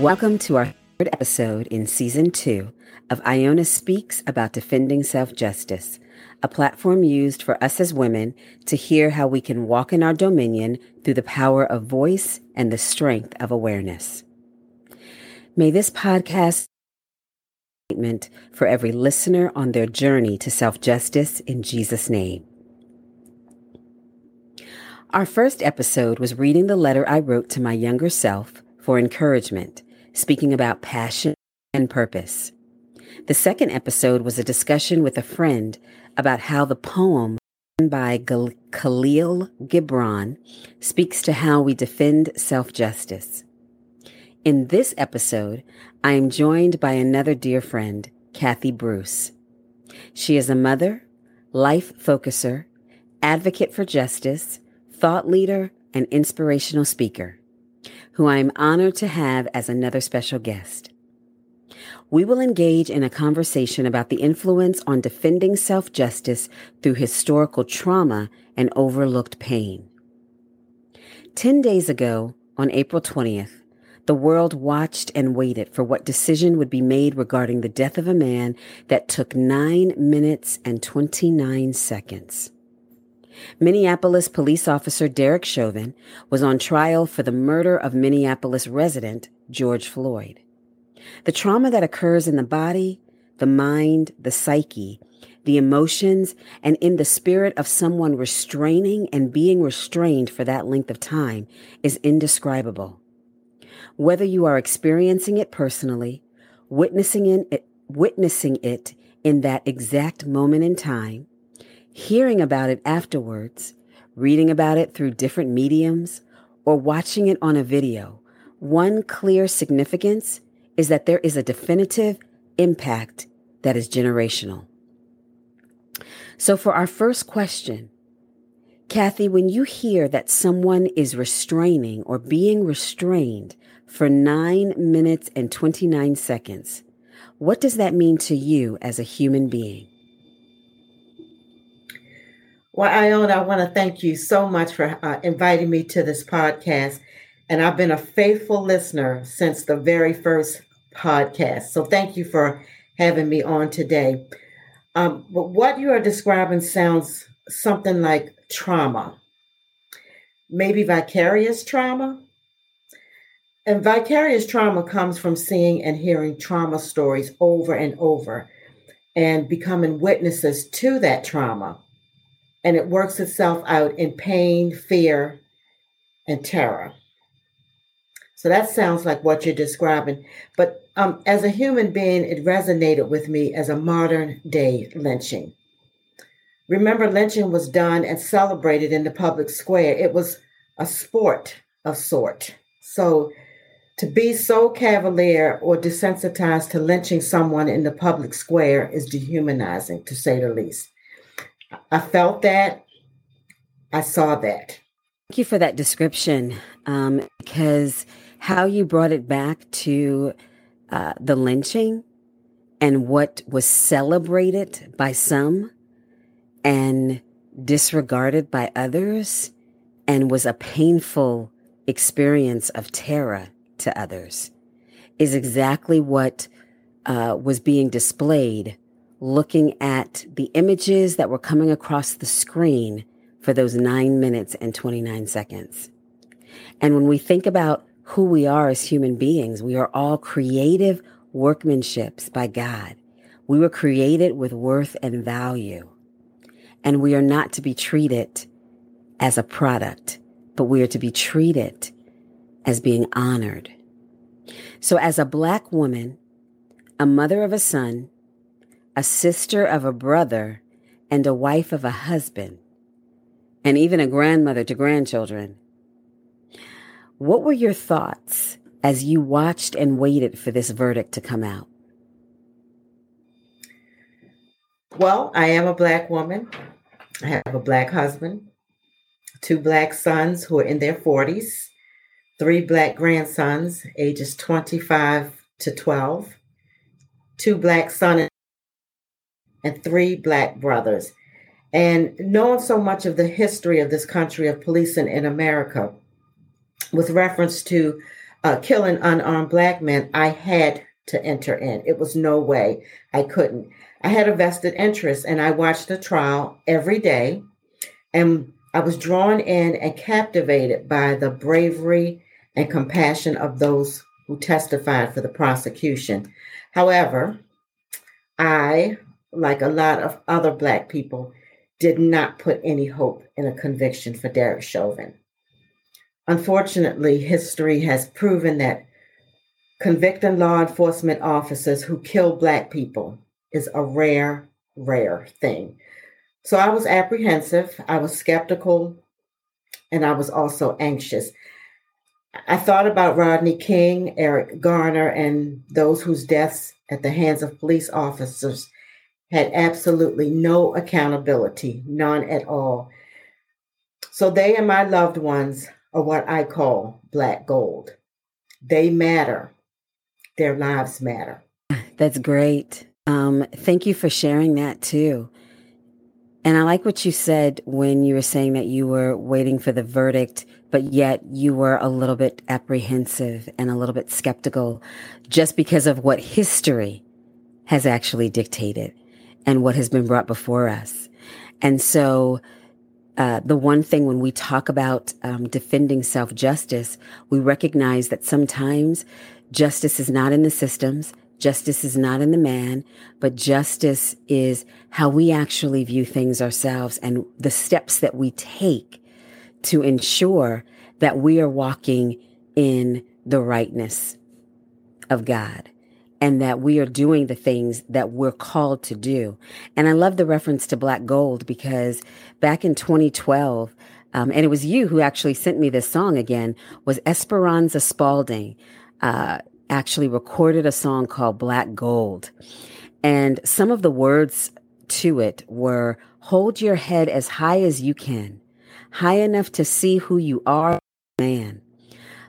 Welcome to our third episode in season two of Iona Speaks about defending self justice, a platform used for us as women to hear how we can walk in our dominion through the power of voice and the strength of awareness. May this podcast statement for every listener on their journey to self justice in Jesus' name. Our first episode was reading the letter I wrote to my younger self for encouragement, speaking about passion and purpose. The second episode was a discussion with a friend about how the poem by Kahlil Gibran speaks to how we defend self justice. In this episode, I am joined by another dear friend, Kathy Bruce. She is a mother, life focuser, advocate for justice, thought leader, and inspirational speaker, who I am honored to have as another special guest. We will engage in a conversation about the influence on defending self justice through historical trauma and overlooked pain. Ten days ago, on April 20th, the world watched and waited for what decision would be made regarding the death of a man that took 9 minutes and 29 seconds. Minneapolis police officer Derek Chauvin was on trial for the murder of Minneapolis resident George Floyd. The trauma that occurs in the body, the mind, the psyche, the emotions, and in the spirit of someone restraining and being restrained for that length of time is indescribable. Whether you are experiencing it personally, witnessing it, witnessing it in that exact moment in time, hearing about it afterwards, reading about it through different mediums, or watching it on a video, one clear significance is that there is a definitive impact that is generational. So, for our first question, Kathy, when you hear that someone is restraining or being restrained for nine minutes and 29 seconds, what does that mean to you as a human being? Well, Iona, I want to thank you so much for uh, inviting me to this podcast. And I've been a faithful listener since the very first podcast. So thank you for having me on today. Um, but what you are describing sounds something like trauma, maybe vicarious trauma. And vicarious trauma comes from seeing and hearing trauma stories over and over and becoming witnesses to that trauma and it works itself out in pain, fear, and terror. So that sounds like what you're describing. But um, as a human being, it resonated with me as a modern day lynching. Remember, lynching was done and celebrated in the public square. It was a sport of sort. So to be so cavalier or desensitized to lynching someone in the public square is dehumanizing, to say the least. I felt that. I saw that. Thank you for that description um, because how you brought it back to uh, the lynching and what was celebrated by some and disregarded by others and was a painful experience of terror to others is exactly what uh, was being displayed looking at the images that were coming across the screen for those nine minutes and 29 seconds. And when we think about who we are as human beings, we are all creative workmanships by God. We were created with worth and value. And we are not to be treated as a product, but we are to be treated as being honored. So, as a Black woman, a mother of a son, a sister of a brother, and a wife of a husband, and even a grandmother to grandchildren. What were your thoughts as you watched and waited for this verdict to come out? Well, I am a Black woman. I have a Black husband, two Black sons who are in their 40s, three Black grandsons, ages 25 to 12, two Black sons and three black brothers. And knowing so much of the history of this country of policing in America, with reference to uh, killing unarmed black men, I had to enter in. It was no way I couldn't. I had a vested interest and I watched the trial every day. And I was drawn in and captivated by the bravery and compassion of those who testified for the prosecution. However, I, like a lot of other Black people, did not put any hope in a conviction for Derek Chauvin. Unfortunately, history has proven that convicting law enforcement officers who kill Black people is a rare, rare thing. So I was apprehensive, I was skeptical, and I was also anxious. I thought about Rodney King, Eric Garner, and those whose deaths at the hands of police officers had absolutely no accountability, none at all. So they and my loved ones are what I call black gold. They matter, their lives matter. That's great. Um, thank you for sharing that too. And I like what you said when you were saying that you were waiting for the verdict, but yet you were a little bit apprehensive and a little bit skeptical just because of what history has actually dictated and what has been brought before us. And so, uh, the one thing when we talk about um, defending self justice, we recognize that sometimes justice is not in the systems, Justice is not in the man, but justice is how we actually view things ourselves and the steps that we take to ensure that we are walking in the rightness of God and that we are doing the things that we're called to do. And I love the reference to black gold because back in 2012, um, and it was you who actually sent me this song again, was Esperanza Spalding. Uh, actually recorded a song called Black Gold. And some of the words to it were hold your head as high as you can, high enough to see who you are, man.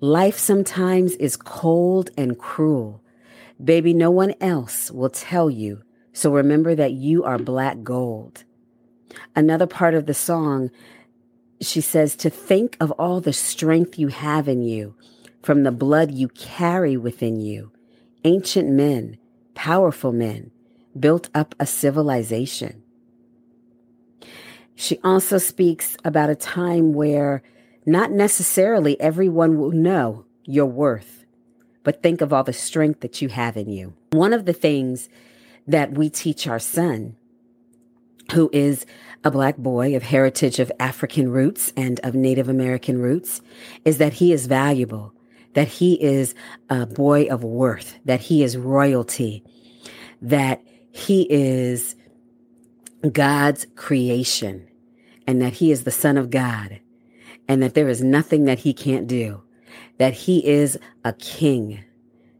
Life sometimes is cold and cruel. Baby, no one else will tell you. So remember that you are black gold. Another part of the song, she says to think of all the strength you have in you from the blood you carry within you. Ancient men, powerful men, built up a civilization. She also speaks about a time where not necessarily everyone will know your worth, but think of all the strength that you have in you. One of the things that we teach our son, who is a black boy of heritage of African roots and of Native American roots, is that he is valuable that he is a boy of worth, that he is royalty, that he is God's creation, and that he is the Son of God, and that there is nothing that he can't do, that he is a king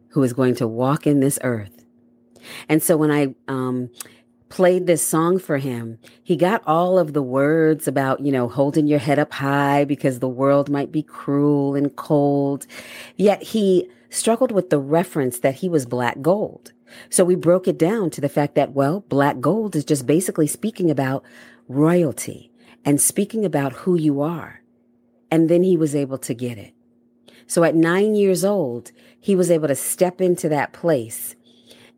who is going to walk in this earth. And so when I um, played this song for him, he got all of the words about, you know, holding your head up high because the world might be cruel and cold. Yet he struggled with the reference that he was black gold. So we broke it down to the fact that, well, black gold is just basically speaking about royalty and speaking about who you are. And then he was able to get it. So at nine years old, he was able to step into that place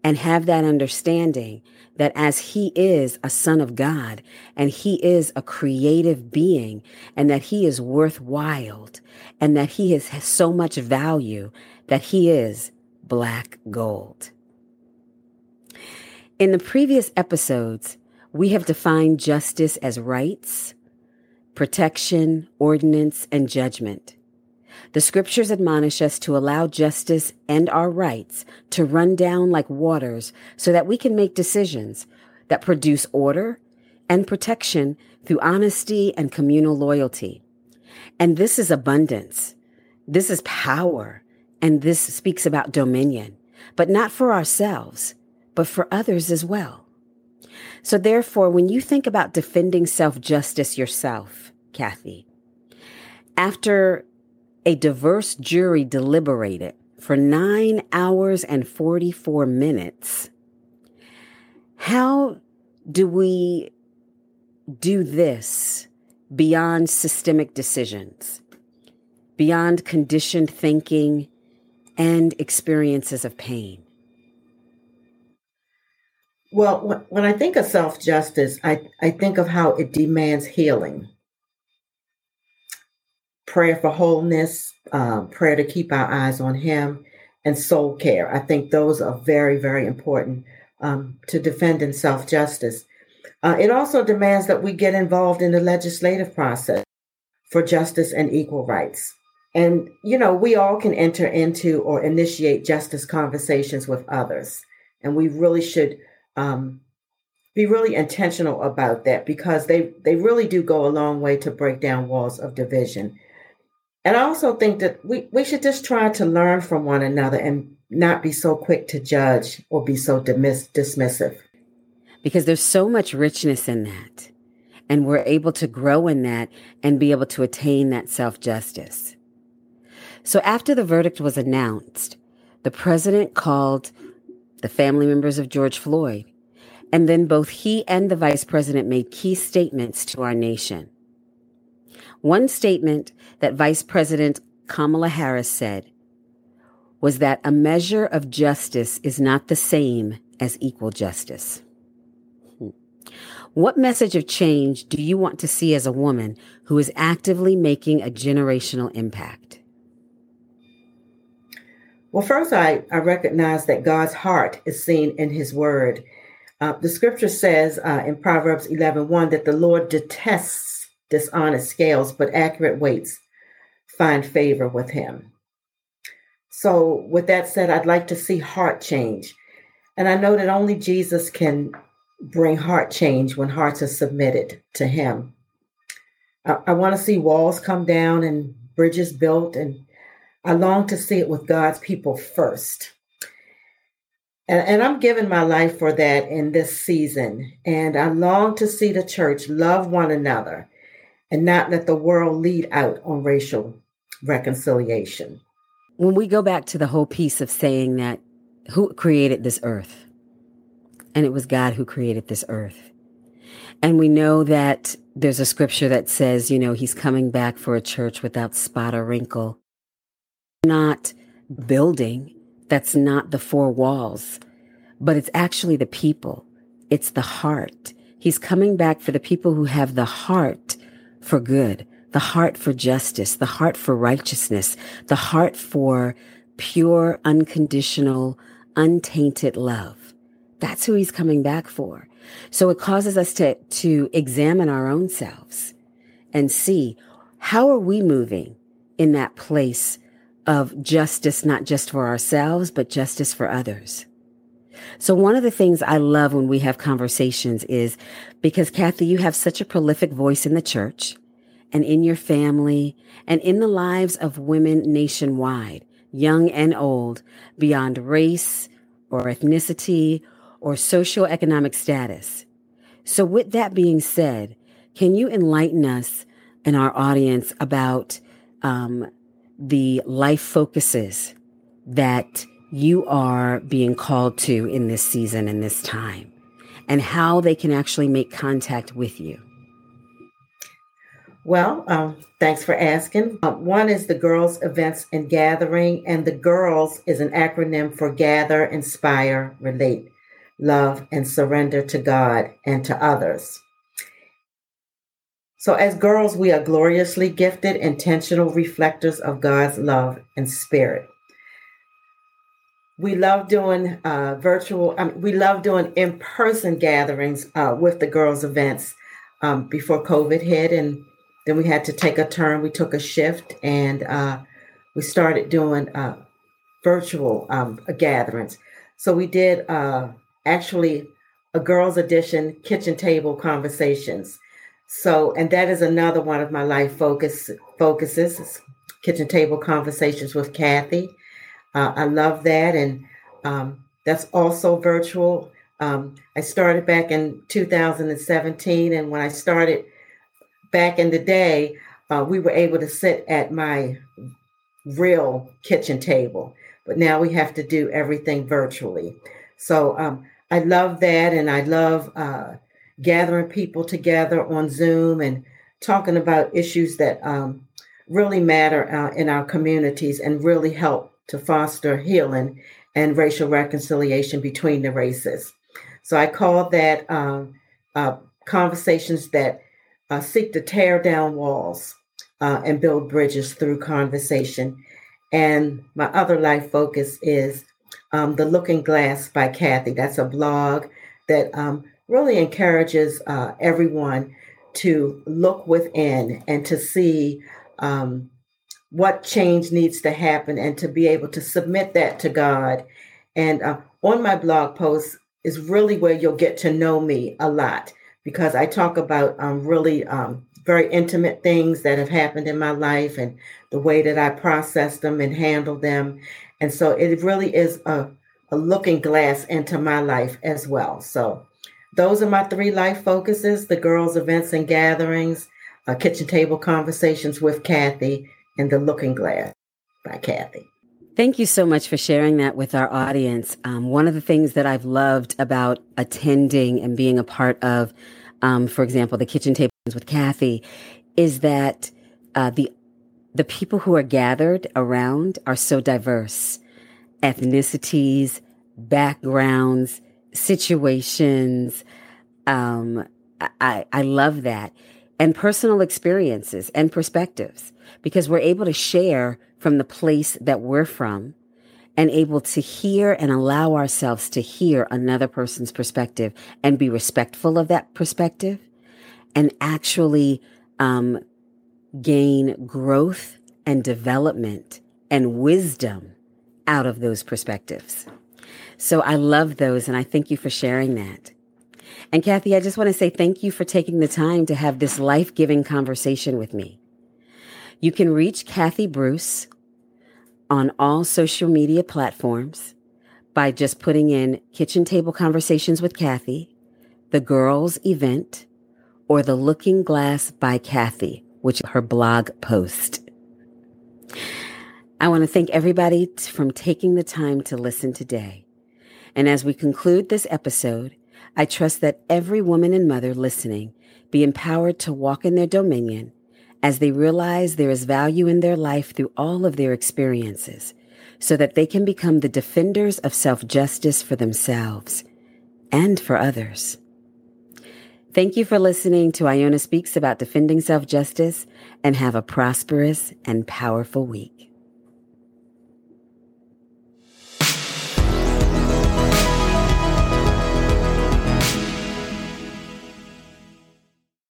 and have that understanding that as he is a son of God and he is a creative being and that he is worthwhile and that he has, has so much value that he is black gold. In the previous episodes, we have defined justice as rights, protection, ordinance, and judgment. The scriptures admonish us to allow justice and our rights to run down like waters so that we can make decisions that produce order and protection through honesty and communal loyalty. And this is abundance. This is power. And this speaks about dominion, but not for ourselves, but for others as well. So therefore, when you think about defending self justice yourself, Kathy, after a diverse jury deliberated for nine hours and 44 minutes. How do we do this beyond systemic decisions, beyond conditioned thinking and experiences of pain? Well, when I think of self justice, I, I think of how it demands healing, prayer for wholeness, um, prayer to keep our eyes on Him, and soul care. I think those are very, very important um, to defend in self justice. Uh, it also demands that we get involved in the legislative process for justice and equal rights. And, you know, we all can enter into or initiate justice conversations with others. And we really should um, be really intentional about that because they, they really do go a long way to break down walls of division. And I also think that we, we should just try to learn from one another and not be so quick to judge or be so dismiss- dismissive because there's so much richness in that. And we're able to grow in that and be able to attain that self justice. So after the verdict was announced, the president called the family members of George Floyd. And then both he and the vice president made key statements to our nation. One statement that Vice President Kamala Harris said was that a measure of justice is not the same as equal justice. What message of change do you want to see as a woman who is actively making a generational impact? Well, first, I, I recognize that God's heart is seen in his word. Uh, the scripture says uh, in Proverbs 11 1 that the Lord detests dishonest scales, but accurate weights find favor with him. So, with that said, I'd like to see heart change. And I know that only Jesus can bring heart change when hearts are submitted to Him. I, I want to see walls come down and bridges built, and I long to see it with God's people first. And, and I'm giving my life for that in this season. And I long to see the church love one another and not let the world lead out on racial reconciliation. When we go back to the whole piece of saying that who created this earth? and it was God who created this earth. And we know that there's a scripture that says, you know, he's coming back for a church without spot or wrinkle. Not building, that's not the four walls, but it's actually the people. It's the heart. He's coming back for the people who have the heart for good, the heart for justice, the heart for righteousness, the heart for pure, unconditional, untainted love. That's who he's coming back for. So it causes us to, to examine our own selves and see how are we moving in that place of justice, not just for ourselves, but justice for others. So one of the things I love when we have conversations is because Kathy, you have such a prolific voice in the church and in your family and in the lives of women nationwide, young and old, beyond race or ethnicity or socioeconomic status. So, with that being said, can you enlighten us and our audience about um, the life focuses that you are being called to in this season and this time, and how they can actually make contact with you? Well, um, thanks for asking. Uh, one is the Girls Events and Gathering, and the Girls is an acronym for Gather, Inspire, Relate love, and surrender to God and to others. So, as girls, we are gloriously gifted, intentional reflectors of God's love and spirit. We love doing uh, virtual, we love doing in person gatherings uh, with the girls' events um, before COVID hit. And then we had to take a turn. We took a shift and uh, we started doing uh, virtual um, gatherings. So we did uh, actually a girls edition kitchen table conversations. So, and that is another one of my life focus focuses, kitchen table conversations with Kathy. Uh, I love that, and um, that's also virtual. Um, I started back in 2017, and when I started back in the day, uh, we were able to sit at my real kitchen table, but now we have to do everything virtually. So um, I love that, and I love uh, gathering people together on Zoom and talking about issues that um, really matter uh, in our communities and really help to foster healing and racial reconciliation between the races. So I call that um, uh, conversations that uh, seek to tear down walls uh, and build bridges through conversation. And my other life focus is um, The Looking Glass by Kathy. That's a blog that um, really encourages uh, everyone to look within and to see um, what change needs to happen and to be able to submit that to God. And uh, on my blog post is really where you'll get to know me a lot because I talk about um, really um, very intimate things that have happened in my life and the way that I process them and handle them. And so it really is a, a looking glass into my life as well. So those are my three life focuses the girls' events and gatherings, uh, kitchen table conversations with Kathy, and the looking glass by Kathy. Thank you so much for sharing that with our audience. Um, one of the things that I've loved about attending and being a part of, um, for example, the kitchen tables with Kathy, is that uh, the the people who are gathered around are so diverse, ethnicities, backgrounds, situations. Um, I, I love that. And personal experiences and perspectives because we're able to share from the place that we're from and able to hear and allow ourselves to hear another person's perspective and be respectful of that perspective and actually um, gain growth and development and wisdom out of those perspectives. So I love those and I thank you for sharing that. And Kathy, I just want to say thank you for taking the time to have this life giving conversation with me. You can reach Kathy Bruce on all social media platforms by just putting in Kitchen Table Conversations with Kathy, The Girls Event, or The Looking Glass by Kathy, which is her blog post. I want to thank everybody from taking the time to listen today. And as we conclude this episode, I trust that every woman and mother listening be empowered to walk in their dominion as they realize there is value in their life through all of their experiences so that they can become the defenders of self justice for themselves and for others. Thank you for listening to Iona Speaks about defending self justice and have a prosperous and powerful week.